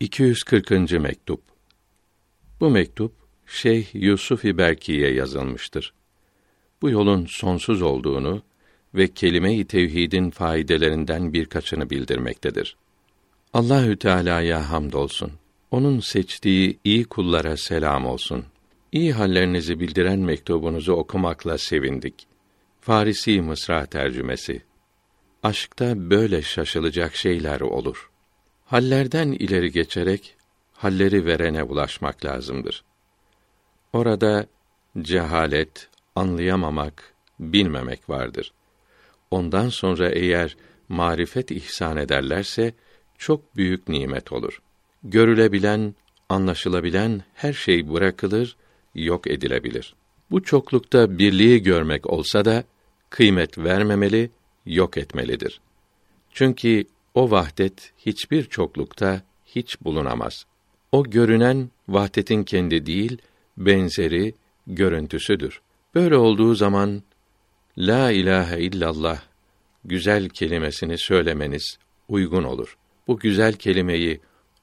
240. mektup. Bu mektup Şeyh Yusuf İberki'ye yazılmıştır. Bu yolun sonsuz olduğunu ve kelime-i tevhidin faydelerinden birkaçını bildirmektedir. Allahü Teala'ya hamdolsun. Onun seçtiği iyi kullara selam olsun. İyi hallerinizi bildiren mektubunuzu okumakla sevindik. Farisi Mısra tercümesi. Aşkta böyle şaşılacak şeyler olur. Hallerden ileri geçerek halleri verene ulaşmak lazımdır. Orada cehalet, anlayamamak, bilmemek vardır. Ondan sonra eğer marifet ihsan ederlerse çok büyük nimet olur. Görülebilen, anlaşılabilen her şey bırakılır, yok edilebilir. Bu çoklukta birliği görmek olsa da kıymet vermemeli, yok etmelidir. Çünkü o vahdet hiçbir çoklukta hiç bulunamaz. O görünen vahdetin kendi değil, benzeri, görüntüsüdür. Böyle olduğu zaman la ilahe illallah güzel kelimesini söylemeniz uygun olur. Bu güzel kelimeyi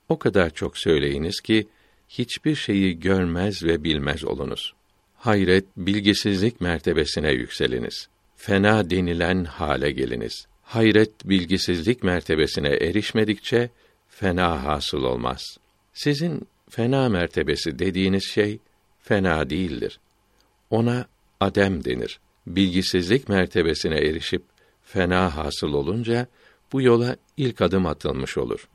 o kadar çok söyleyiniz ki hiçbir şeyi görmez ve bilmez olunuz. Hayret, bilgisizlik mertebesine yükseliniz. Fena denilen hale geliniz. Hayret, bilgisizlik mertebesine erişmedikçe fena hasıl olmaz. Sizin fena mertebesi dediğiniz şey fena değildir. Ona adem denir. Bilgisizlik mertebesine erişip fena hasıl olunca bu yola ilk adım atılmış olur.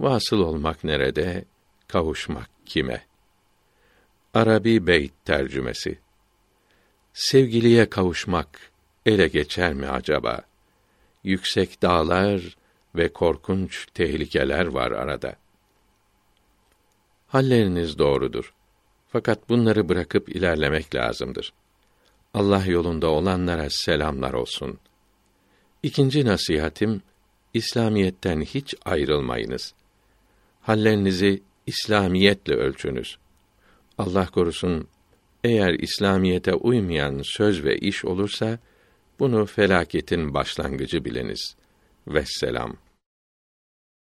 Vasıl olmak nerede, kavuşmak kime? Arabi Beyt tercümesi. Sevgiliye kavuşmak ele geçer mi acaba? Yüksek dağlar ve korkunç tehlikeler var arada. Halleriniz doğrudur. Fakat bunları bırakıp ilerlemek lazımdır. Allah yolunda olanlara selamlar olsun. İkinci nasihatim, İslamiyetten hiç ayrılmayınız. Hallerinizi İslamiyetle ölçünüz. Allah korusun, eğer İslamiyete uymayan söz ve iş olursa, bunu felaketin başlangıcı biliniz. Vesselam.